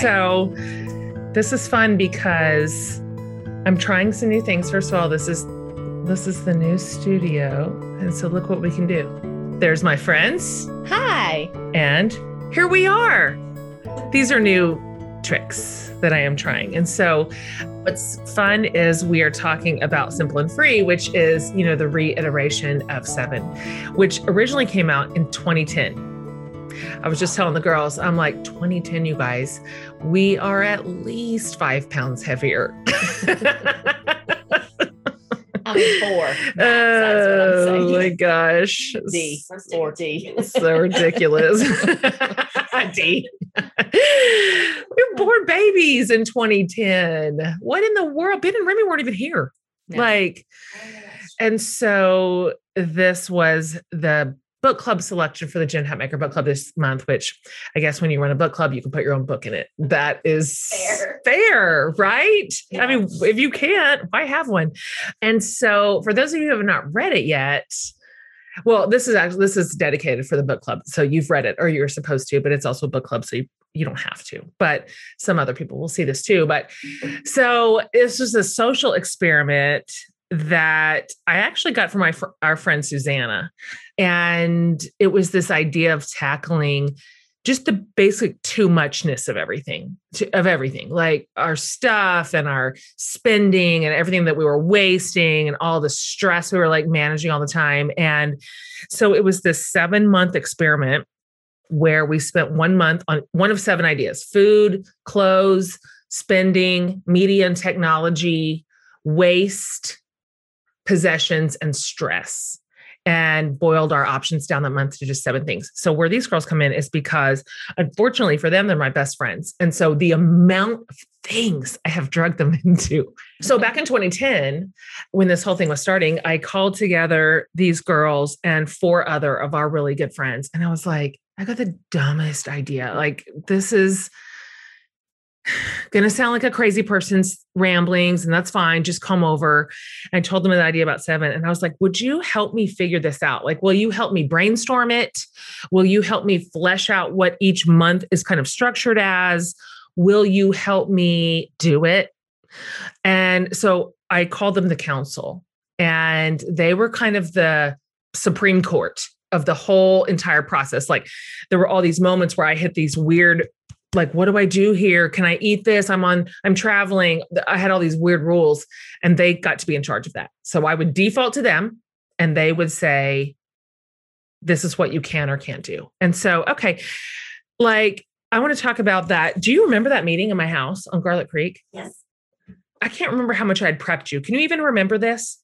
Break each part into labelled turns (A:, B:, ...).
A: So this is fun because I'm trying some new things. First of all, this is this is the new studio. And so look what we can do. There's my friends.
B: Hi.
A: And here we are. These are new tricks that I am trying. And so what's fun is we are talking about Simple and Free, which is, you know, the reiteration of 7, which originally came out in 2010. I was just telling the girls, I'm like, 2010, you guys, we are at least five pounds heavier.
B: I mean, four.
A: oh my gosh.
B: D. Four D.
A: So ridiculous. D. we were born babies in 2010. What in the world? Ben and Remy weren't even here. No. Like, oh, and so this was the book club selection for the Jen Hatmaker book club this month, which I guess when you run a book club, you can put your own book in it. That is fair, fair right? Yeah. I mean, if you can't, why have one? And so for those of you who have not read it yet, well, this is actually this is dedicated for the book club. So you've read it or you're supposed to, but it's also a book club. So you, you don't have to, but some other people will see this too. But so this just a social experiment that I actually got from my fr- our friend Susanna, and it was this idea of tackling just the basic too muchness of everything to, of everything like our stuff and our spending and everything that we were wasting and all the stress we were like managing all the time. And so it was this 7 month experiment where we spent 1 month on one of seven ideas food clothes spending media and technology waste possessions, and stress and boiled our options down that month to just seven things. So where these girls come in is because unfortunately for them, they're my best friends. And so the amount of things I have drugged them into. So back in 2010, when this whole thing was starting, I called together these girls and four other of our really good friends. And I was like, I got the dumbest idea. Like, this is gonna sound like a crazy person's ramblings, and that's fine. Just come over. I told them the idea about seven, and I was like, "Would you help me figure this out? Like, will you help me brainstorm it? Will you help me flesh out what each month is kind of structured as? Will you help me do it?" And so I called them the council, and they were kind of the Supreme Court of the whole entire process. Like there were all these moments where I hit these weird like what do i do here? Can i eat this? I'm on i'm traveling. I had all these weird rules and they got to be in charge of that. So i would default to them and they would say this is what you can or can't do. And so okay like i want to talk about that. Do you remember that meeting in my house on garlic creek?
B: Yes.
A: I can't remember how much i had prepped you. Can you even remember this?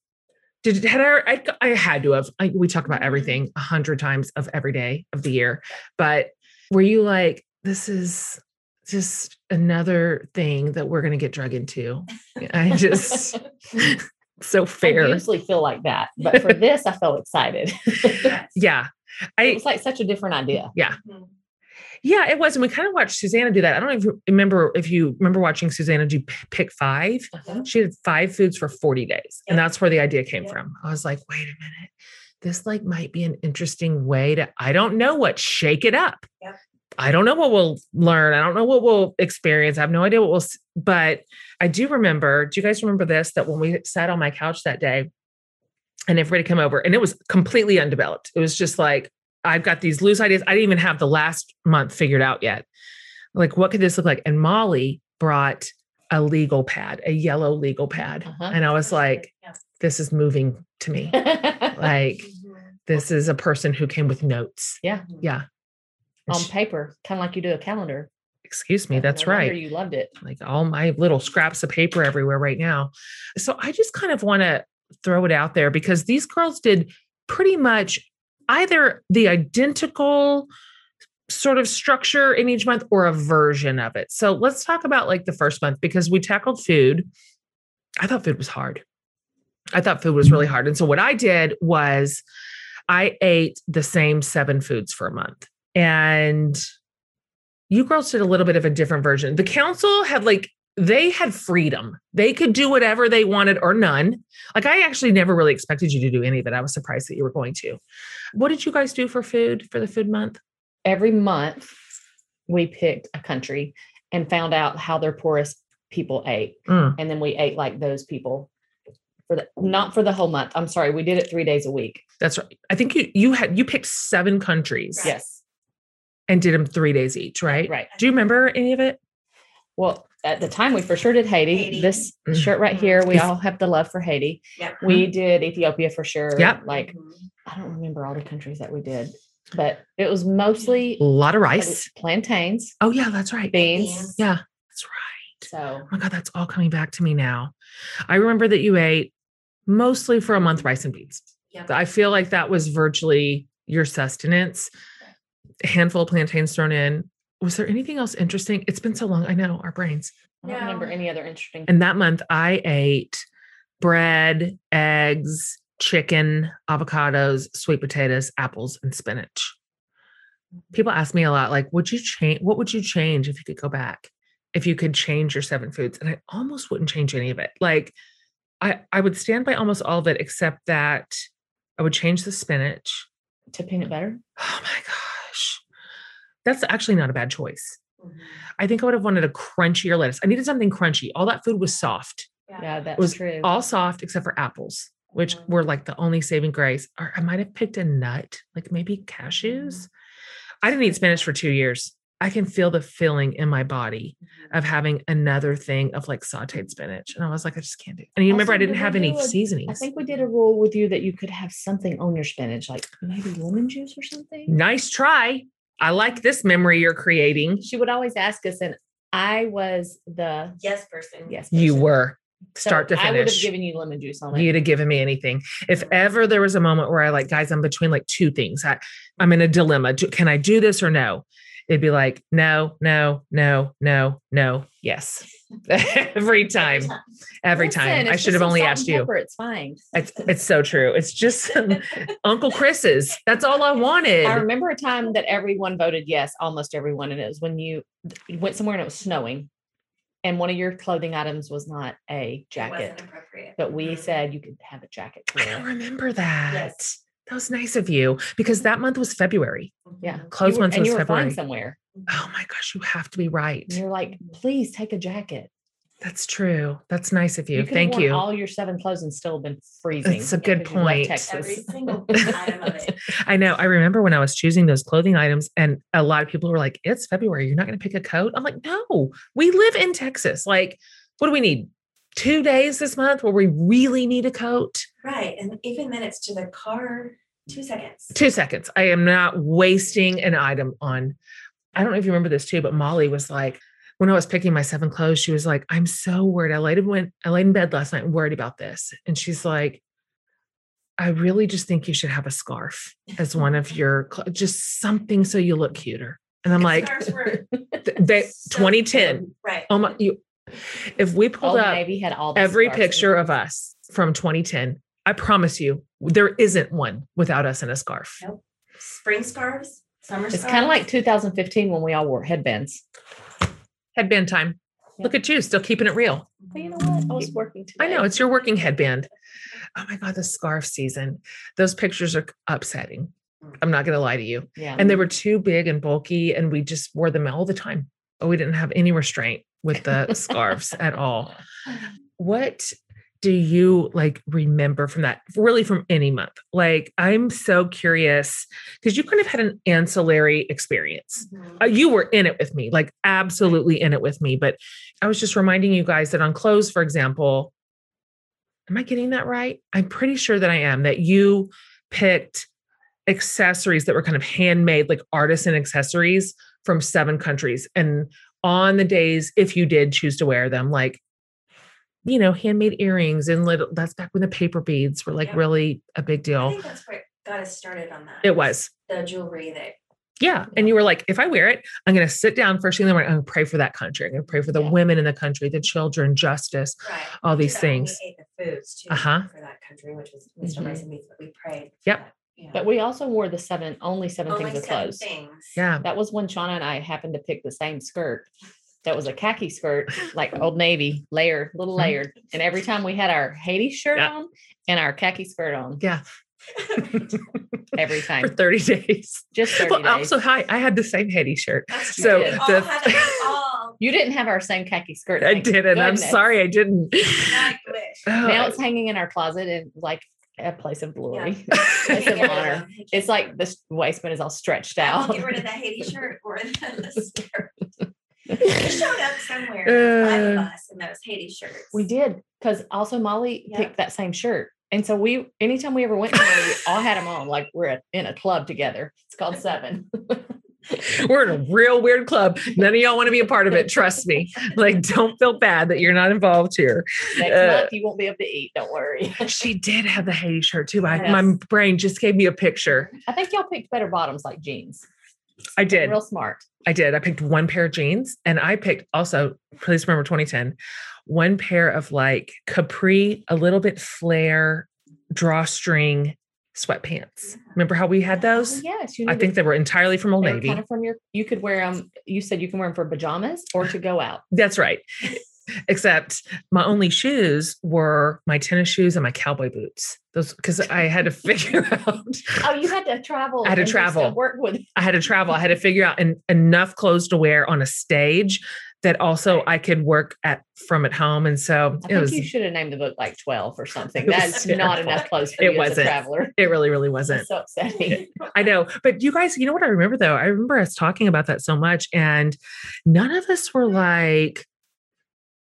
A: Did had I, I, I had to have I, we talk about mm-hmm. everything a hundred times of every day of the year but were you like this is just another thing that we're going to get drug into. I just so fair.
B: I usually feel like that, but for this, I felt excited.
A: yeah,
B: I, it was like such a different idea.
A: Yeah. Mm-hmm. Yeah, it was. And we kind of watched Susanna do that. I don't even remember if you remember watching Susanna do pick 5 uh-huh. She had five foods for 40 days. Yep. And that's where the idea came yep. from. I was like, wait a minute. This like might be an interesting way to, I don't know what, shake it up. Yep. I don't know what we'll learn. I don't know what we'll experience. I have no idea what we'll, but I do remember. Do you guys remember this? That when we sat on my couch that day and everybody came over and it was completely undeveloped. It was just like, I've got these loose ideas. I didn't even have the last month figured out yet. Like, what could this look like? And Molly brought a legal pad, a yellow legal pad. Uh-huh. And I was like, this is moving to me. like, mm-hmm. this is a person who came with notes.
B: Yeah.
A: Yeah
B: on paper, kind of like you do a calendar.
A: Excuse me, that's no right.
B: You loved it.
A: Like all my little scraps of paper everywhere right now. So I just kind of want to throw it out there because these girls did pretty much either the identical sort of structure in each month or a version of it. So let's talk about like the first month because we tackled food. I thought food was hard. I thought food was really mm-hmm. hard. And so what I did was I ate the same seven foods for a month. And you girls did a little bit of a different version. The council had like, they had freedom. They could do whatever they wanted or none. Like, I actually never really expected you to do any of it. I was surprised that you were going to. What did you guys do for food for the food month?
B: Every month, we picked a country and found out how their poorest people ate.
A: Mm.
B: And then we ate like those people for the not for the whole month. I'm sorry, we did it three days a week.
A: That's right. I think you you had you picked seven countries
B: Yes.
A: And did them three days each, right?
B: Right.
A: Do you remember any of it?
B: Well, at the time we for sure did Haiti.
C: Haiti.
B: This
A: Mhm.
B: shirt right here, we all have the love for Haiti.
C: Yep.
B: We did Ethiopia for sure.
A: Yep.
B: Like
C: Mhm.
B: I don't remember all the countries that we did, but it was mostly
A: A lot of rice.
B: plantains,
A: Oh yeah, that's right.
B: beans.
C: Beans.
A: Yeah, that's right.
B: So
A: Oh my god, that's all coming back to me now. I remember that you ate mostly for a month rice and beans.
C: Yep.
A: I feel like that was virtually your sustenance. A handful of plantains thrown in. Was there anything else interesting? It's been so long. I know our brains.
B: I don't remember any other interesting.
A: And that month I ate bread, eggs, chicken, avocados, sweet potatoes, apples, and spinach. People ask me a lot, like, would you change? What would you change if you could go back? If you could change your seven foods? And I almost wouldn't change any of it. Like, I I would stand by almost all of it, except that I would change the spinach.
B: to peanut butter.
A: Oh my gosh. That's actually not a bad choice.
C: Mhm.
A: I think I would have wanted a crunchier lettuce. I needed something crunchy. All that food was soft.
B: Yeah, that's
A: was
B: true.
A: all soft except for apples, which
C: Mhm.
A: were like the only saving grace. Or I might have picked a nut, like maybe cashews. I didn't eat spinach for two years. I can feel the feeling in my body
C: Mhm.
A: of having another thing of like sauteed spinach. And I was like, I just can't do it. And you remember I
B: Also,
A: didn't have any
B: do a- I
A: seasonings.
B: think we did a rule with you that you could have something on your spinach, like maybe lemon juice or something.
A: nice try. I like this memory you're creating.
B: She would always ask us, and I was the
C: Yes, person.
B: yes.
A: You
B: person.
A: were
B: So
A: start to finish.
B: I would have given you lemon juice on it.
A: You'd have given me anything. If ever there was a moment where I like, guys, I'm between like two things. I, I'm in a dilemma. Do, can I do this or no? It'd be like, no, no, no, no, no, yes. Every time. Every
B: Listen,
A: time. I should have only
B: salt and
A: asked you.
B: It's fine.
A: It's, it's so true. It's just Uncle Chris's. That's all I wanted.
B: I remember a time that everyone voted yes, almost everyone, and it was when you you went somewhere and it was snowing, and one of your clothing items was not a
C: It
B: jacket,
C: wasn't appropriate.
B: but we said you could have a jacket. to
A: I don't remember that.
C: Yes.
A: That was nice of you because that month was February.
B: Yeah.
A: Clothes
B: You were-
A: month
B: and
A: was
B: you were flying
A: February.
B: somewhere.
A: Oh my gosh, you have to be right.
B: And you're like, please take a jacket.
A: That's true. That's nice of you.
B: could have
A: Thank you.
B: All your seven clothes and still been freezing.
A: That's a good
B: you
A: point.
B: Texas.
C: Every single item of it.
A: I know. I remember when I was choosing those clothing items, and a lot of people were like, It's February. You're not going to pick a coat. I'm like, No, we live in Texas. Like, what do we need? Two days this month where we really need a coat?
C: Right. And even then it's to the car, two seconds.
A: Two seconds. I am not wasting an item on. I don't know if you remember this too, but Molly was like, when I was picking my seven clothes, she was like, I'm so worried. I laid in, went, I laid in bed last night worried about this. And she's like, I really just think you should have a scarf as one of your, cl- just something so you look cuter. And I'm like,
C: were
A: they,
C: so
A: 2010.
C: cute. Right.
A: Oh my, you, if we pulled
B: Old
A: up
B: Navy had all
A: every picture of us from 2010, I promise you, there isn't one without us in a scarf.
C: Nope. Spring scarves, summer
B: It's
C: scarves.
B: kind of like 2015 when we all wore headbands.
A: Headband time. Look at you, still keeping it real.
B: But you know what? I was working today.
A: I know it's your working headband. Oh my God, the scarf season. Those pictures are upsetting. Mm. I'm not going to lie to you.
B: Yeah.
A: And they were too big and bulky, and we just wore them all the time. Oh, we didn't have any restraint with the scarves at all. What do you like remember from that? Really, from any month? Like, I'm so curious because you kind of had an ancillary experience.
C: Mhm.
A: Uh, you were in it with me, like absolutely in it with me. But I was just reminding you guys that on clothes, for example, am I getting that right? I'm pretty sure that I am, that you picked accessories that were kind of handmade, like artisan accessories from seven countries. And on the days, if you did choose to wear them, like, you know, handmade earrings and little, that's back when the paper beads were like
C: Yep.
A: really a big
C: I
A: deal.
C: think that's what got us started on that.
A: It was.
C: the jewelry that
A: Yeah. And you were like, if I wear it, I'm going to sit down first thing in the morning. I'm going to pray for that country. I'm going to pray for the
B: Yeah.
A: women in the country, the children, justice.
C: right.
A: All these
C: did that we
A: things.
C: ate the foods too
A: Uh-huh.
C: for that country, which was Mr.
B: Mhm.
C: Rice and Meats, but we prayed.
A: Yep.
C: that. Yeah.
B: But we also wore the seven, only seven
C: only
B: things of clothes.
C: things.
A: Yeah.
B: That was when Shauna and I happened to pick the same skirt. That was a khaki skirt, like Old Navy, layered, little
A: Mhm.
B: layered. And every time we had our Haiti shirt
A: Yeah.
B: on and our khaki skirt on,
A: Yeah.
B: every time For
A: 30 days.
B: just 30
A: Well,
B: days.
A: also, hi, I had the same Haiti shirt.
C: That's.
A: So
C: We all
A: the-
C: had all
B: You didn't have our same khaki skirt.
A: I didn't. I'm sorry I didn't.
C: I wish.
B: Now
A: Oh,
B: it's hanging in our closet in like a place of glory.
C: Yeah.
B: Place of honor. It's like the waistband is all stretched out.
C: Get rid of the Haiti shirt or the, the skirt. We showed up somewhere, five of
A: Uh.
C: us in those Haiti shirts.
B: We did because also Molly
C: Yeah.
B: picked that same shirt, and so we anytime we ever went somewhere, we all had them on like we're at, in a club together. It's called Seven.
A: we're in a real weird club. None of y'all want to be a part of it. Trust me. Like, don't feel bad that you're not involved here.
B: Next
A: Uh,
B: month you won't be able to eat. Don't worry.
A: She did have the Haiti shirt too. I,
B: Yes.
A: My brain just gave me a picture.
B: I think y'all picked better bottoms like jeans.
A: I did.
B: Real smart.
A: I did. I picked one pair of jeans and I picked also, please remember 2010, one pair of like capri, a little bit flare, drawstring sweatpants. Remember how we had
B: Oh,
A: those?
B: yes, you
A: I think they were entirely from Old Navy.
B: kind of from your. You could wear them. You said you can wear them for pajamas or uh, to go out.
A: That's right. Except my only shoes were my tennis shoes and my cowboy boots. Those because I had to figure out
B: Oh, you had to travel.
A: I had to
B: and do stuff,
A: travel.
B: Work with.
A: I had to travel. I had to figure out en- enough clothes to wear on a stage that also I could work at from at home. And so
B: I
A: it
B: think
A: was
B: you should have named the book like 12 or something. That's not enough clothes for
A: It
B: you as a
A: wasn't.
B: traveler.
A: it really, really wasn't.
B: That's so upsetting.
A: I know. But you guys, you know what I remember though? I remember us talking about that so much, and none of us were like,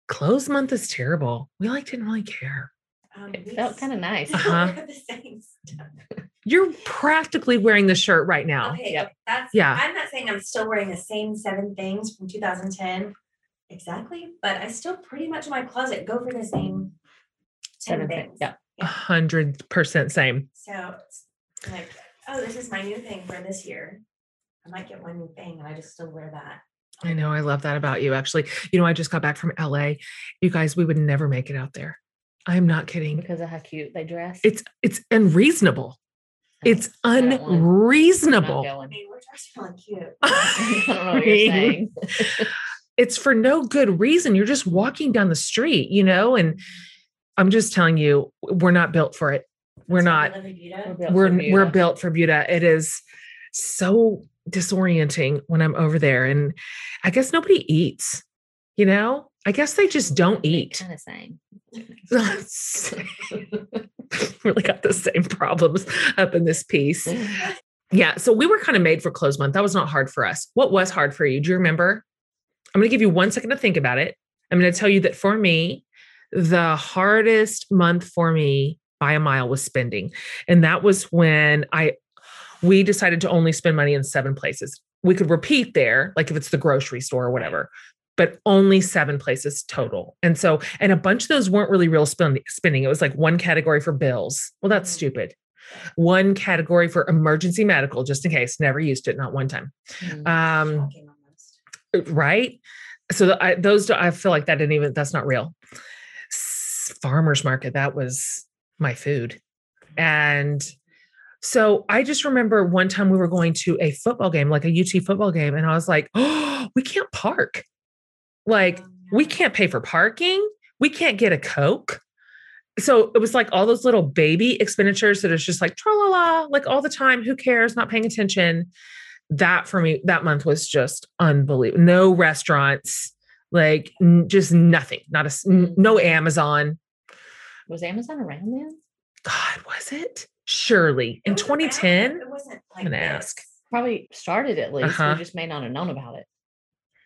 A: clothes month is terrible. We like didn't really care.
C: Um,
B: It felt kind of nice.
A: Uh-huh.
C: wear the same stuff.
A: You're practically wearing the shirt right now.
C: Okay,
B: Yep.
C: that's
A: Yeah.
C: I'm not saying I'm still wearing the same seven things from 2010 exactly, but I still pretty much in my closet go for the same 10
B: Seven
C: things.
B: things. Yeah.
A: A hundred percent same.
C: So it's like, oh, this is my new thing for this year. I might get one new thing and I just still wear that.
A: I know. I love that about you. Actually, you know, I just got back from LA. You guys, we would never make it out there. I'm not kidding.
B: Because of how cute they dress.
A: It's it's unreasonable. It's
B: I don't want- I'm not
A: unreasonable.
C: I mean, we're just really cute.
B: I don't know what you're saying.
A: it's for no good reason. You're just walking down the street, you know, and I'm just telling you, we're not built for it. We're
C: That's
A: not.
C: we live in Buda.
B: built
A: We're
B: for
A: we're built for Buda. It is so disorienting when I'm over there, and I guess nobody eats. You know, I guess they just don't eat.
B: Kind of same.
A: really got the same problems up in this piece. Yeah. So we were kind of made for close month. That was not hard for us. What was hard for you? Do you remember? I'm going to give you one second to think about it. I'm going to tell you that for me, the hardest month for me by a mile was spending. And that was when I, we decided to only spend money in seven places. We could repeat there, like if it's the grocery store or whatever, but only seven places total. And so, and a bunch of those weren't really real spend, spending. It was like one category for bills. Well, that's
C: Mm.
A: stupid. One category for emergency medical, just in case. Never used it, not one time.
B: Mm.
A: Um, right? So the, I, those, I feel like that didn't even. That's not real. Farmers market. That was my food, and so I just remember one time we were going to a football game, like a UT football game, and I was like, "Oh, we can't park. Like we can't pay for parking. We can't get a Coke. So it was like all those little baby expenditures that is just like tra la la, like all the time. Who cares? Not paying attention. That for me, that month was just unbelievable. No restaurants, like n- just nothing. Not a n- no mm. Amazon.
B: Was Amazon around then?
A: God, was it? Surely in
C: It was around,
A: 2010.
C: but It wasn't like
A: gonna
C: this.
A: ask.
B: Probably started at least.
A: Uh-huh.
B: We just may not have known about it.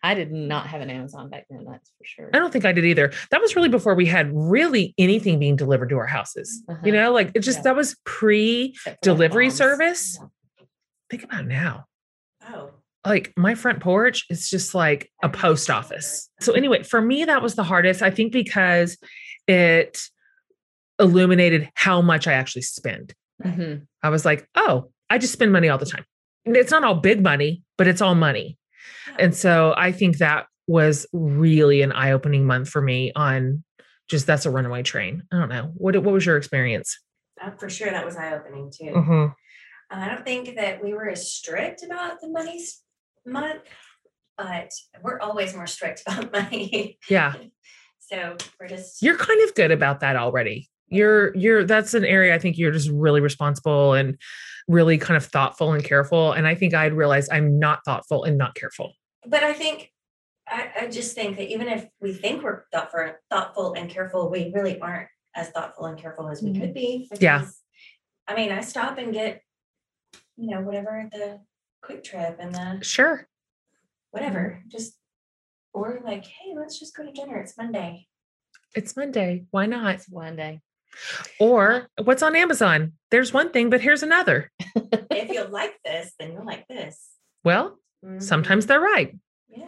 B: I did not have an Amazon back then. That's for sure.
A: I don't think I did either. That was really before we had really anything being delivered to our houses. You
B: Uh-huh.
A: know, like it just
B: Yeah.
A: that was pre
B: Except for, like,
A: delivery service?
B: Yeah.
A: think about now.
C: Oh,
A: like my front porch is just like a post office. So anyway, for me that was the hardest. I think because it illuminated how much I actually spend.
B: Mhm.
A: I was like, "Oh, I just spend money all the time." It's not all big money, but it's all money. And so I think that was really an eye-opening month for me on just that's a runaway train. I don't know. What what was your experience?
C: Uh, for sure that was eye opening too.
A: Mhm.
C: I don't think that we were as strict about the money month, but we're always more strict about money.
A: Yeah.
C: So we're just
A: you're kind of good about that already you're you're that's an area i think you're just really responsible and really kind of thoughtful and careful and i think i'd realize i'm not thoughtful and not careful
C: but I think I, I just think that even if we think we're thoughtful, thoughtful and careful, we really aren't as thoughtful and careful as we
B: Mhm.
C: could be.
A: Yeah.
C: I mean, I stop and get, you know, whatever the quick trip and the
A: Sure.
C: whatever, just or like, hey, let's just go to dinner. It's Monday.
A: It's Monday. Why not?
B: It's one day.
A: Or what's on Amazon? There's one thing, but here's another.
C: if you like this, then you'll like this.
A: Well,
C: Mhm.
A: sometimes they're right.
C: Yeah.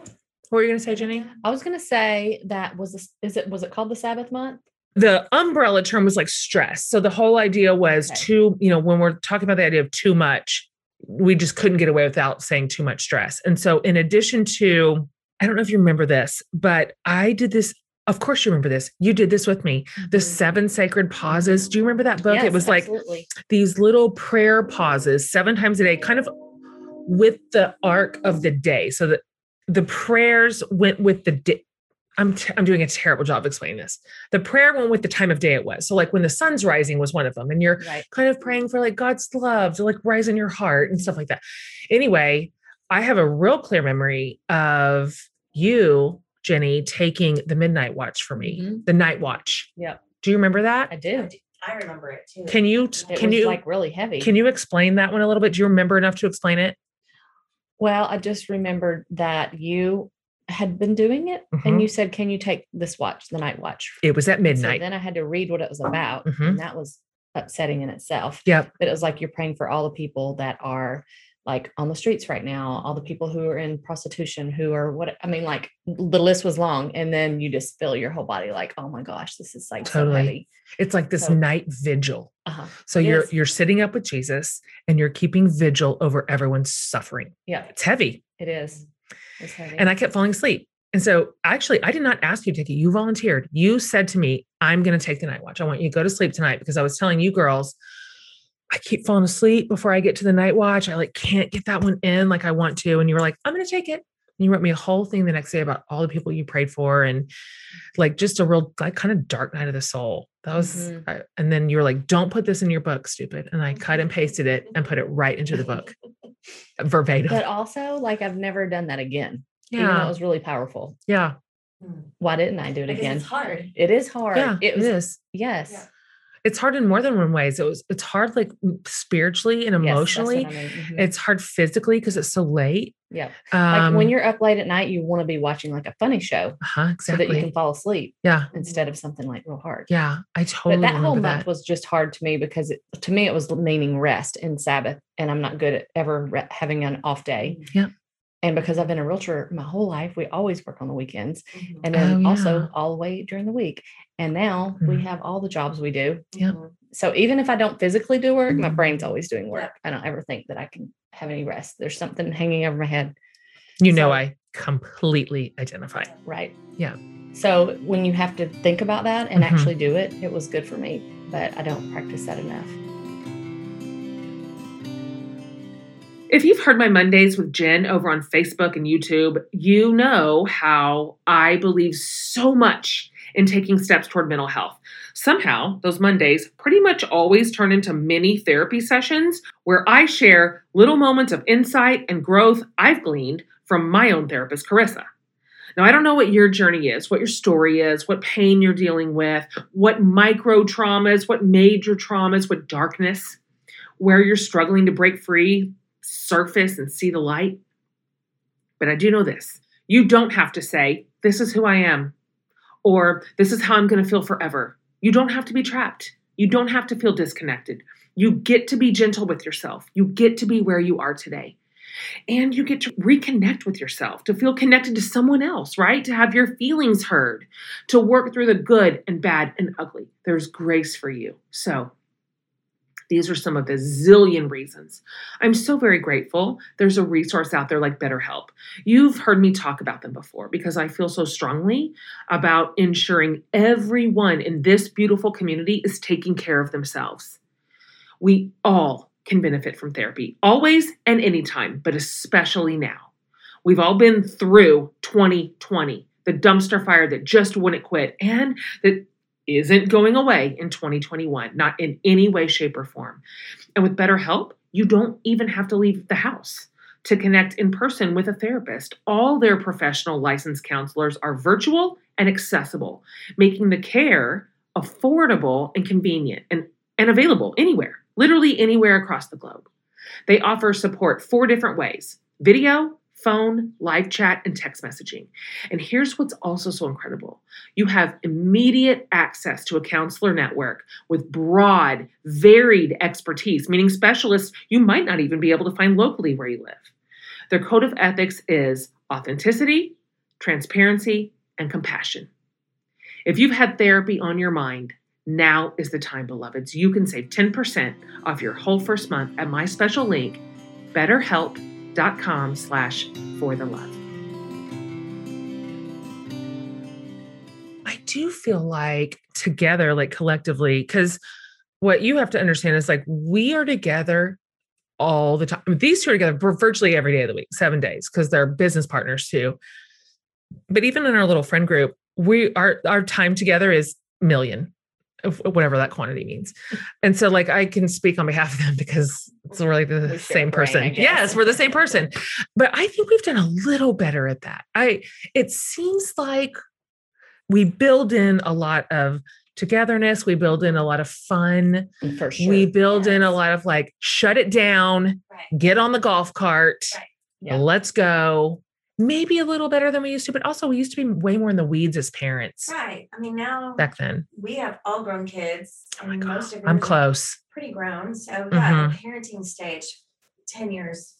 A: What were you going to say, Jenny?
B: I was gonna say that was this is it was it called the Sabbath month?
A: The umbrella term was like stress. So the whole idea was
B: Okay.
A: too, you know, when we're talking about the idea of too much, we just couldn't get away without saying too much stress. And so, in addition to, I don't know if you remember this, but I did this. Of course, you remember this. You did this with me. The
B: Mhm.
A: seven sacred pauses. Do you remember that book?
B: Yes,
A: it was like these little prayer pauses seven times a day, kind of with the arc of the day. So that the prayers went with the day. I'm, t- I'm doing a terrible job explaining this. The prayer went with the time of day it was. So, like when the sun's rising was one of them, and you're
B: right.
A: kind of praying for like God's love to like rise in your heart and stuff like that. Anyway, I have a real clear memory of you, Jenny, taking the midnight watch for me,
B: Mhm.
A: the night watch.
B: Yep.
A: Do you remember that?
B: I
A: that?
B: do.
C: I remember it too.
A: Can you
B: It
A: can
B: was
A: you
B: like really heavy.
A: can you explain that one a little bit? Do you remember enough to explain it?
B: Well, I just remembered that you had been doing it
A: Mhm.
B: and you said, Can you take this watch, the night watch?
A: It was at
B: So
A: midnight.
B: then I had to read what it was about.
A: Mhm.
B: And that was upsetting in itself.
A: Yep.
B: But it was like you're praying for all the people that are like on the streets right now, all the people who are in prostitution, who are what I mean, like the list was long. And then you just feel your whole body like, oh my gosh, this is like
A: Totally.
B: so heavy.
A: It's like this
B: So-
A: night vigil.
B: Uh-huh.
A: So
B: It
A: you're
B: is.
A: you're sitting up with Jesus and you're keeping vigil over everyone's suffering.
B: Yeah,
A: It's heavy.
B: it is. It's heavy.
A: And I kept falling asleep. And so actually, I did not ask you to take it. You volunteered. You said to me, I'm going to take the night watch. I want you to go to sleep tonight because I was telling you girls, I keep falling asleep before I get to the night watch. I like can't get that one in like I want to. And you were like, I'm going to take it. And you wrote me a whole thing the next day about all the people you prayed for and like just a real like kind of dark night of the soul. That was,
B: Mhm.
A: I- and then you were like, don't put this in your book, stupid. And I cut and pasted it and put it right into the book verbatim.
B: but also, like, I've never done that again. Even though it was really powerful.
A: Yeah.
C: Hmm.
B: Why didn't I do it
C: Because
B: again?
C: it's hard.
B: It is hard.
A: Yeah.
B: it was,
A: it is.
B: yes.
C: Yeah.
A: It's hard in more than one ways. It was it's hard like spiritually and
B: Yes,
A: emotionally.
B: I mean. Mhm.
A: It's hard physically because it's so late.
B: yeah.
A: Um,
B: Like when you're up late at night, you want to be watching like a funny show
A: uh-huh,
B: so that you can fall asleep
A: yeah,
B: instead of something like real hard.
A: yeah. I totally
B: But that whole month
A: that.
B: was just hard to me because it, to me it was meaning rest and Sabbath, and I'm not good at ever re- having an off day.
A: Yep.
B: And because I've been a realtor my whole life, we always work on the weekends,
C: Mhm.
B: and then
A: Oh,
B: also all the way during the week. And now we
A: Mhm.
B: have all the jobs we do.
A: Yep.
C: Mhm.
B: So even if I don't physically do work, my
A: Mhm.
B: brain's always doing work. I don't ever think that I can have any rest. There's something hanging over my head.
A: You know, I completely identify.
B: Right.
A: Yeah.
B: So when you have to think about that and
A: Mhm.
B: actually do it, it was good for me, but I don't practice that enough.
A: If you've heard my Mondays with Jen over on Facebook and YouTube, you know how I believe so much in taking steps toward mental health. Somehow, those Mondays pretty much always turn into mini therapy sessions where I share little moments of insight and growth I've gleaned from my own therapist, Carissa. Now, I don't know what your journey is, what your story is, what pain you're dealing with, what micro traumas, what major traumas, what darkness, where you're struggling to break free, surface, and see the light. But I do know this you don't have to say, This is who I am, or This is how I'm going to feel forever. You don't have to be trapped. You don't have to feel disconnected. You get to be gentle with yourself. You get to be where you are today. And you get to reconnect with yourself, to feel connected to someone else, right? To have your feelings heard, to work through the good and bad and ugly. There's grace for you. So, these are some of the zillion reasons. I'm so very grateful. There's a resource out there like BetterHelp. You've heard me talk about them before because I feel so strongly about ensuring everyone in this beautiful community is taking care of themselves. We all can benefit from therapy, always and anytime, but especially now. We've all been through 2020, the dumpster fire that just wouldn't quit and that isn't going away in 2021, not in any way, shape, or form. And with BetterHelp, you don't even have to leave the house to connect in person with a therapist. All their professional licensed counselors are virtual and accessible, making the care affordable and convenient and, and available anywhere, literally anywhere across the globe. They offer support four different ways video, phone, live chat, and text messaging. And here's what's also so incredible you have immediate access to a counselor network with broad, varied expertise, meaning specialists you might not even be able to find locally where you live. Their code of ethics is authenticity, transparency, and compassion. If you've had therapy on your mind, now is the time, beloveds. You can save 10% off your whole first month at my special link, betterhelp.com slash for the love. I do feel like together, like collectively, because what you have to understand is like we are together all the time. These two are together virtually every day of the week, seven days, because they're business partners too. But even in our little friend group, we our our time together is million whatever that quantity means. And so like I can speak on behalf of them because it's really the same brain, person. Yes, we're the same person. But I think we've done a little better at that. I it seems like we build in a lot of togetherness, we build in a lot of fun.
B: For sure.
A: We build yes. in a lot of like shut it down, right. get on the golf cart. Right. Yeah. Let's go maybe a little better than we used to, but also we used to be way more in the weeds as parents.
C: Right. I mean, now
A: back then
C: we have all grown kids.
A: Oh my God. I'm close.
C: Pretty grown. So yeah, mm-hmm. the parenting stage, 10 years.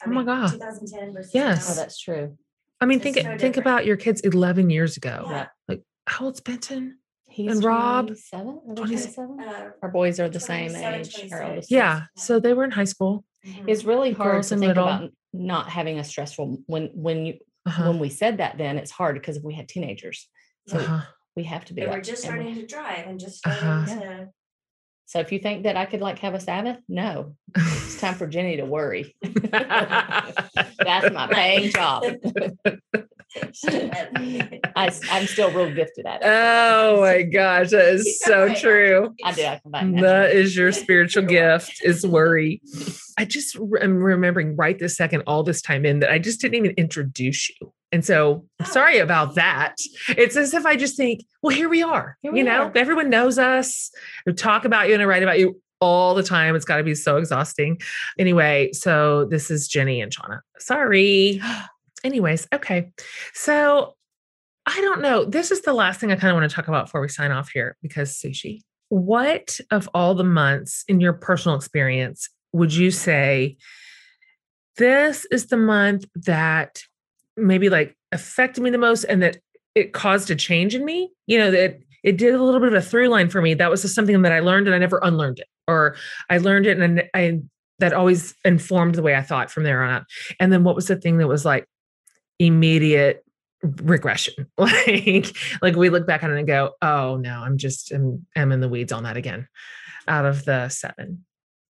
A: I oh mean, my God.
C: 2010 versus
A: yes.
B: Oh, that's true.
A: I mean, think so think about your kids 11 years ago. Yeah. Like how old's Benton?
B: He's
A: and Rob,
B: 27, 27? Uh, Our boys are the same age.
A: yeah. So they were in high school.
B: Mm-hmm. It's really hard Girls to think little. about not having a stressful when when you uh-huh. when we said that then it's hard because we had teenagers so uh-huh. we have to be
C: We're just starting we, to drive and just starting uh-huh. to
B: so if you think that I could like have a Sabbath, no, it's time for Jenny to worry. That's my paying job. I, am still real gifted at it.
A: Oh my gosh, that is so true.
B: I do.
A: That is your spiritual gift is worry. I just am remembering right this second, all this time in that I just didn't even introduce you. And so oh. sorry about that. It's as if I just think, well, here we are. Here we you know, are. everyone knows us. We talk about you and I write about you all the time. It's got to be so exhausting. Anyway, so this is Jenny and Shauna. Sorry. anyways, okay. So I don't know. This is the last thing I kind of want to talk about before we sign off here because sushi. What of all the months in your personal experience would you say this is the month that maybe like affected me the most and that it caused a change in me? You know, that it did a little bit of a through line for me. That was just something that I learned and I never unlearned it, or I learned it and I that always informed the way I thought from there on out. And then what was the thing that was like, immediate regression. Like like we look back on it and go oh no i'm just I'm, I'm in the weeds on that again out of the seven.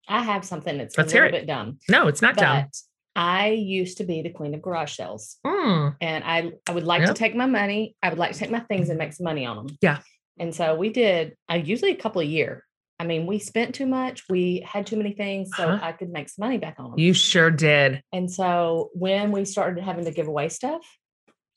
B: I have something that's Let's a little bit dumb.
A: No it's not dumb.
B: I used to be the queen of garage sales.
A: Mm.
B: and i i would like yep. to take my money i would like to take my things and make some money on them
A: yeah.
B: And so we did i usually a couple a year I mean, we spent too much. We had too many things, so uh-huh. I could make some money back on them.
A: You sure did.
B: And so when we started having to give away stuff,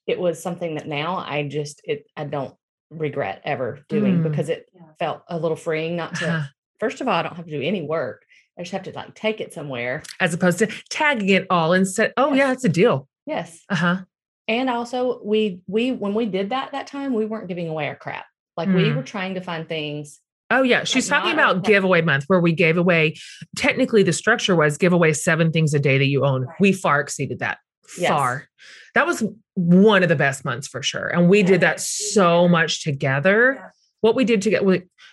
B: it was something that now I just it I don't regret ever doing mm. because it felt a little freeing not to uh-huh. first of all, I don't have to do any work. I just have to like take it somewhere.
A: As opposed to tagging it all and said, Oh yes. yeah, it's a deal.
B: Yes.
A: Uh-huh.
B: And also we we when we did that that time, we weren't giving away our crap. Like mm. we were trying to find things
A: Oh yeah, she's talking about okay. giveaway month where we gave away. Technically, the structure was give away seven things a day that you own. Right. We far exceeded that. Yes. Far. That was one of the best months for sure, and we yeah. did that so much together. Yeah. What we did to get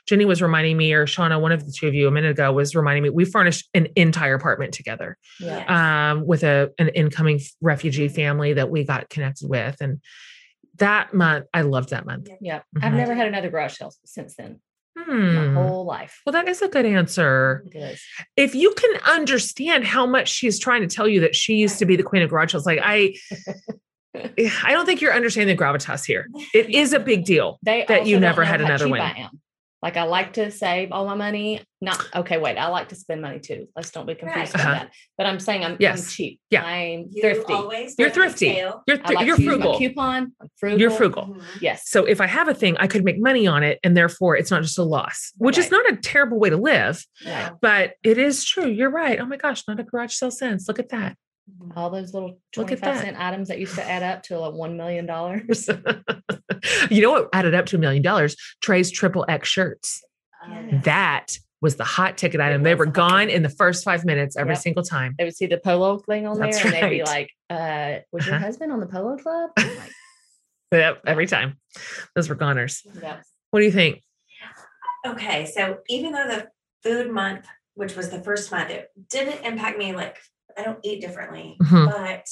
A: Jenny was reminding me, or Shauna, one of the two of you a minute ago was reminding me. We furnished an entire apartment together,
B: yes.
A: um, with a an incoming refugee family that we got connected with, and that month I loved that month.
B: Yeah, mm-hmm. I've never had another garage sale since then.
A: Hmm.
B: My whole life.
A: Well, that is a good answer.
B: It is.
A: If you can understand how much she's trying to tell you that she used to be the queen of garage sales, like I, I don't think you're understanding the gravitas here. It is a big deal
B: they
A: that you never had another one.
B: Like I like to save all my money. Not okay. Wait, I like to spend money too. Let's don't be confused
C: Right.
B: about
A: Uh-huh.
B: that. But I'm saying I'm, I'm cheap.
A: Yeah.
B: I'm
C: You
B: thrifty.
C: always
A: You're
C: look at the
A: thrifty. You're
B: I
A: thr-
B: like
A: you're
B: to use my
A: frugal.
B: coupon. I'm frugal.
A: You're frugal.
C: Mhm.
B: Yes.
A: So if I have a thing, I could make money on it, and therefore it's not just a loss, which is not a terrible way to live,
B: Right.
A: but it is true. You're right. Oh my gosh, not a garage sale sense. Look at that.
B: All those little
A: Look at
B: 25
A: that.
B: cent items that used to add up to like $1 million.
A: you know what added up to a million dollars? Trey's triple X shirts.
C: Yes.
A: That was the hot ticket item. They were gone in the first five minutes every
B: Yep.
A: single time.
B: They would see the polo thing on
A: That's
B: there and they'd be like, uh, was your
A: Uh-huh.
B: husband on the polo club? I'm like,
A: Yep, every time. Those were goners.
B: yep.
A: What do you think?
C: Okay, so even though the food month, which was the first month, it didn't impact me like I don't eat differently,
A: Mhm.
C: but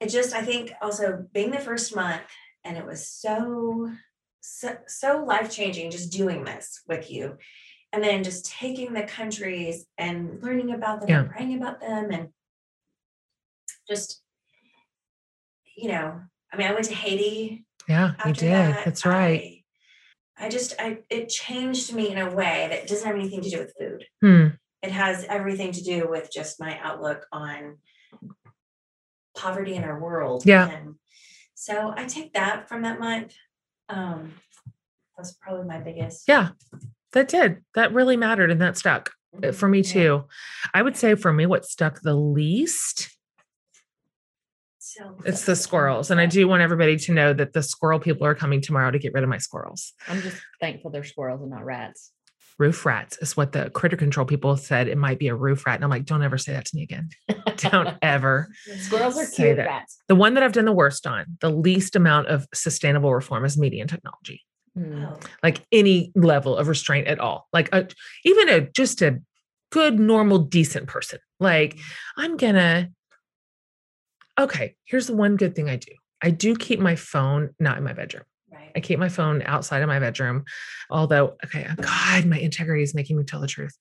C: it just I think also being the first month and it was so so, so life changing just doing this with you. And then just taking the countries and learning about them and praying about them and just you know, I mean I went to Haiti
A: Yeah, you did.
C: that,
A: That's right.
C: I, I just I it changed me in a way that doesn't have anything to do with food.
A: Hmm.
C: It has everything to do with just my outlook on poverty in our world.
A: Yeah.
C: And so I take that from that month. Um that's probably my biggest.
A: Yeah, that did. That really mattered and that stuck uh, for me
B: Yeah.
A: too. I would say for me, what stuck the least
C: So
A: It's the squirrels. And I do want everybody to know that the squirrel people are coming tomorrow to get rid of my squirrels.
B: I'm just thankful they're squirrels and not rats.
A: Roof rats is what the critter control people said. It might be a roof rat. And I'm like, don't ever say that to me again. Don't ever.
B: Squirrels are
A: Say
B: cute
A: that.
B: rats.
A: The one that I've done the worst on, the least amount of sustainable reform is media and technology,
B: Mm.
C: Oh,
A: like any level of restraint at all. Like a, even a just a good, normal, decent person. Like, I'm gonna, okay, here's the one good thing I do. I do keep my phone not in my bedroom.
C: Right.
A: I keep my phone outside of my bedroom. Although, okay, oh God, my integrity is making me tell the truth.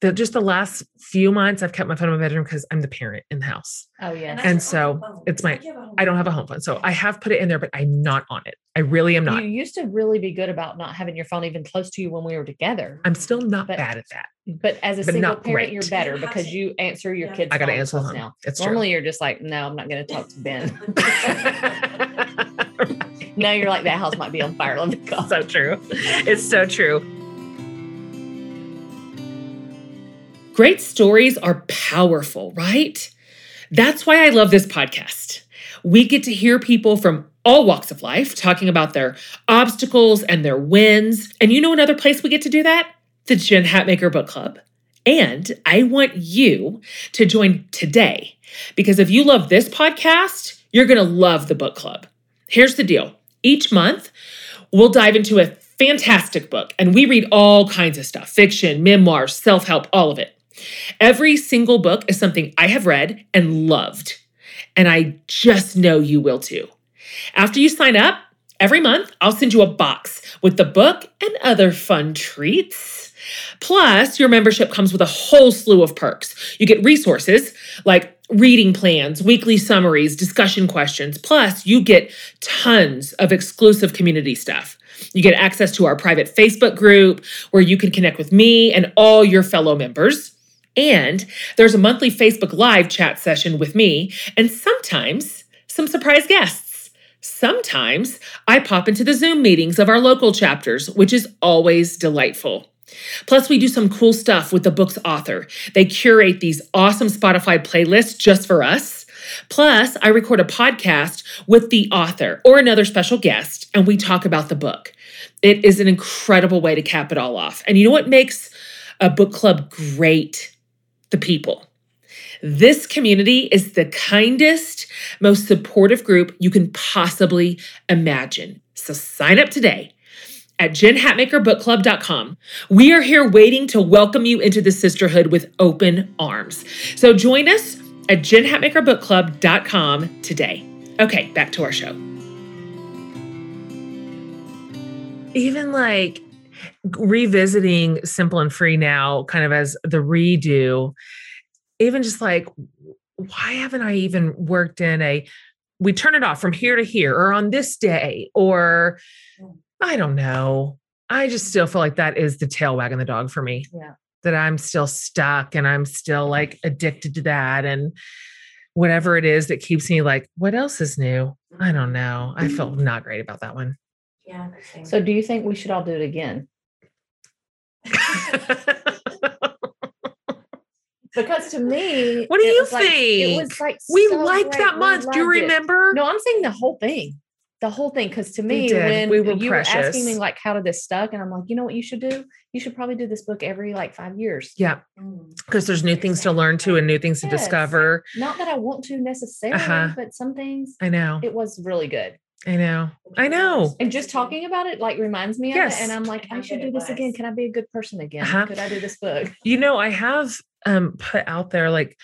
A: The, just the last few months, I've kept my phone in my bedroom because I'm the parent in the house.
B: Oh yes.
C: that's
A: And so it's my-
C: like you have a home
A: I don't have a home phone. So I have put it in there, but I'm not on it. I really am not.
B: You used to really be good about not having your phone even close to you when we were together.
A: I'm still not
B: But-
A: bad at that.
B: But as a
A: But
B: single
A: not
B: parent, you're better because you answer your
C: Yeah.
B: kids.
A: I got to answer the
B: calls
A: phone.
B: now.
A: It's
B: Normally, you're just like, no, I'm not going to talk to Ben.
A: true.
B: now you're like, that house might be on fire. Let me call.
A: so true. It's so true. Great stories are powerful, right? That's why I love this podcast. We get to hear people from all walks of life talking about their obstacles and their wins. And you know another place we get to do that? The Jen Hatmaker Book Club. And I want you to join today because if you love this podcast, you're going to love the book club. Here's the deal each month, we'll dive into a fantastic book and we read all kinds of stuff fiction, memoirs, self help, all of it. Every single book is something I have read and loved. And I just know you will too. After you sign up, every month I'll send you a box with the book and other fun treats. Plus, your membership comes with a whole slew of perks. You get resources like reading plans, weekly summaries, discussion questions. Plus, you get tons of exclusive community stuff. You get access to our private Facebook group where you can connect with me and all your fellow members. And there's a monthly Facebook Live chat session with me, and sometimes some surprise guests. Sometimes I pop into the Zoom meetings of our local chapters, which is always delightful. Plus, we do some cool stuff with the book's author. They curate these awesome Spotify playlists just for us. Plus, I record a podcast with the author or another special guest, and we talk about the book. It is an incredible way to cap it all off. And you know what makes a book club great? The people. This community is the kindest, most supportive group you can possibly imagine. So sign up today at jenhatmakerbookclub.com. We are here waiting to welcome you into the sisterhood with open arms. So join us at jenhatmakerbookclub.com today. Okay, back to our show. Even like revisiting Simple and Free now, kind of as the redo, even just like, why haven't I even worked in a we turn it off from here to here or on this day or I don't know. I just still feel like that is the tail wagging the dog for me.
B: Yeah.
A: That I'm still stuck and I'm still like addicted to that. And whatever it is that keeps me like, what else is new? I don't know. I feel mm-hmm. not great about that one.
C: Yeah.
B: So do you think we should all do it again? Because to me,
A: What do you
B: was like- it was like
A: we
B: so
A: liked
B: great.
A: that
B: We
A: month. Do you
B: loved it.
A: remember?
B: No, I'm saying the whole thing. The whole thing. Because to me,
A: did.
B: when
A: We were
B: you were asking me like how did this stuck, and I'm like, you know what you should do? You should probably do this book every like five years.
A: Yeah,
C: Mm.
A: because there's new things to learn too and new things to
B: Yes.
A: discover.
B: Not that I want to necessarily,
A: Uh-huh.
B: but some things
A: I know.
B: it was really good.
A: I know. I know.
B: And just talking about it like reminds me of
A: Yes.
B: it. And I'm like,
C: How
B: I should do
C: it
B: this again. Can I be a good person again?
A: Uh-huh.
B: Could I do this book?
A: You know, I have um put out there like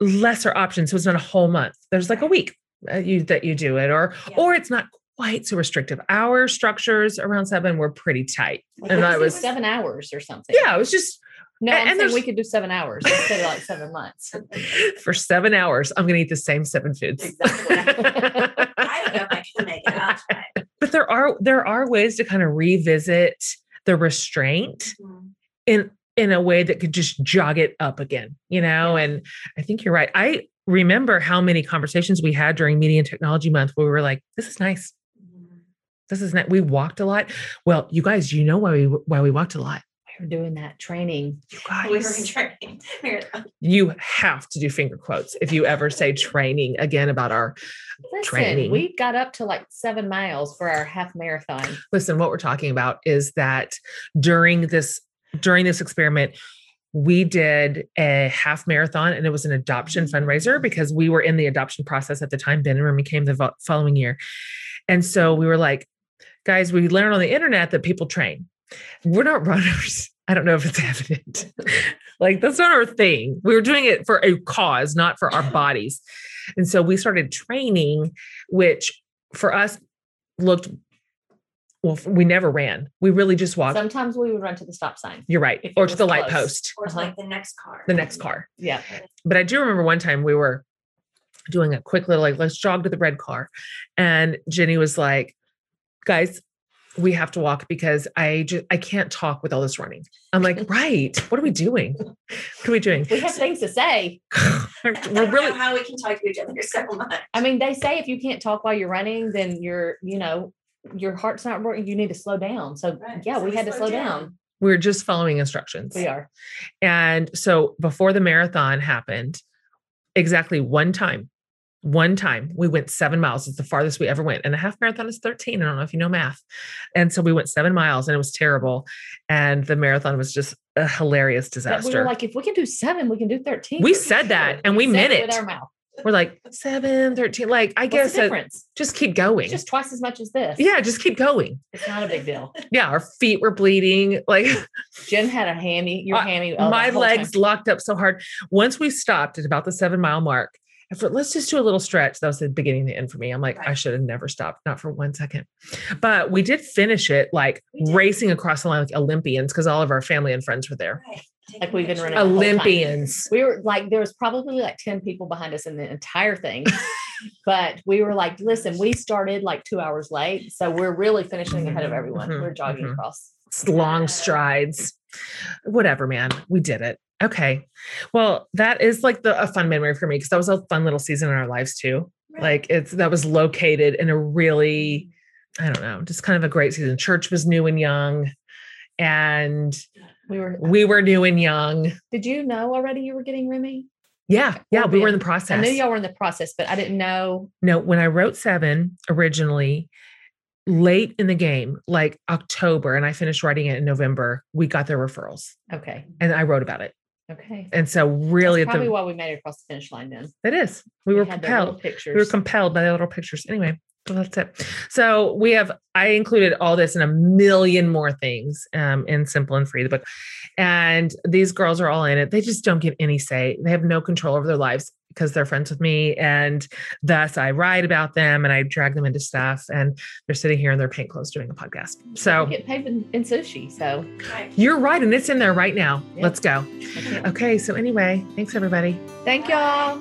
A: lesser options. So it's not a whole month. There's like a week uh, you that you do it, or
C: Yeah.
A: or it's not quite so restrictive. Our structures around seven were pretty tight.
B: Like,
A: And I was
B: seven hours or something.
A: yeah, it was just
B: No, I'm
A: and
B: saying we could do seven hours instead of like seven months.
A: for seven hours. I'm gonna eat the same seven foods.
C: Exactly. I don't know if I can make it. I'll try.
A: but there are there are ways to kind of revisit the restraint
C: Mm.
A: in in a way that could just jog it up again you know and i think you're right i remember how many conversations we had during media and technology month where we were like this is nice. This is not we walked a lot well you guys you know why we why we walked a lot
B: We were doing that training.
A: you guys,
C: We were in training.
A: you have to do finger quotes if you ever say training again about our
B: Listen,
A: Training.
B: we got up to like seven miles for our half marathon.
A: listen what we're talking about is that during this during this experiment we did a half marathon and it was an adoption mm-hmm. fundraiser because we were in the adoption process at the time ben and remy came the following year and so we were like guys we learned on the internet that people train. We're not runners. I don't know if it's evident. Like that's not our thing. We were doing it for a cause not for our bodies. And so we started training which for us looked well we never ran. We really just walked.
B: Sometimes we would run to the stop sign.
A: you're right. Or to
B: was
A: the light post.
C: Or to
B: Uh-huh.
C: like the next car.
A: the next car.
B: Yeah.
A: but I do remember one time we were doing a quick little like let's jog to the red car, and Jenny was like, "Guys, we have to walk because I just I can't talk with all this running." I'm like, "Right? What are we doing? What are we doing?
B: We have things to say.
A: We're
C: don't know
A: really
C: how we can talk to each other so much.
B: I mean, they say if you can't talk while you're running, then you're, you know, your heart's not working. You need to slow down. So
C: Right.
B: yeah,
C: So
B: we
C: we
B: had to slow
C: down.
B: down.
A: we're just following instructions."
B: We are.
A: And so before the marathon happened, exactly one time, one time we went seven miles. It's the farthest we ever went. And a half marathon is 13. I don't know if you know math. And so we went seven miles and it was terrible. And the marathon was just a hilarious
B: But we
A: disaster.
B: were like, if we can do seven, we can do 13.
A: We said that, and we meant
B: With
A: it.
B: our mouth.
A: We're like seven, 13. Like, I
B: What's
A: guess
B: difference?
A: just keep going.
B: It's just twice as much as this.
A: yeah, just keep going.
B: It's not a big deal.
A: Yeah, our feet were bleeding. Like
B: Jen had a hammy. Your
A: Uh,
B: hammy. oh,
A: my
B: whole time.
A: legs locked up so hard. Once we stopped at about the seven mile mark, I let's just do a little stretch. That was the beginning of the end for me. I'm like, I should have never stopped, not for one second. But we did finish it like racing across the line like Olympians because all of our family and friends were there.
C: Right.
B: Like we've been running the whole time.
A: Olympians.
B: We were like, there was probably like 10 people behind us in the entire thing. but we were like, listen, we started like two hours late. So we're really finishing ahead of everyone.
A: Mhm,
B: We're jogging
A: mhm.
B: across.
A: s- long strides. Whatever, man. We did it. Okay. Well, that is like the a fun memory for me because that was a fun little season in our lives too.
C: Right.
A: Like it's that was located in a really, mm-hmm. I don't know, just kind of a great season. Church was new and young, and
B: We were,
A: we were new and young.
B: did you know already you were getting Remy?
A: Yeah, yeah,
B: Or
A: we were in the process.
B: I knew y'all were in the process, but I didn't know.
A: No, when I wrote seven originally, late in the game, like October, and I finished writing it in November, we got the referrals,
B: Okay.
A: and I wrote about it.
B: Okay.
A: And so, really,
B: That's
A: at
B: probably
A: the
B: why we made it across the finish line then.
A: It is. We were
B: the little
A: compelled.
B: Pictures.
A: We were compelled by the little pictures. Anyway, that's it. So we have I included all this and a million more things um, in Simple and Free, the book. And these girls are all in it. They just don't get any say. They have no control over their lives because they're friends with me. And thus I write about them and I drag them into stuff. And they're sitting here in their paint clothes doing a podcast. So
B: We get paid in, in sushi. So
C: Right.
A: you're right. And it's in there right now.
B: Yeah.
A: Let's go.
B: I can't-
A: Okay. So anyway, thanks everybody.
B: thank y'all.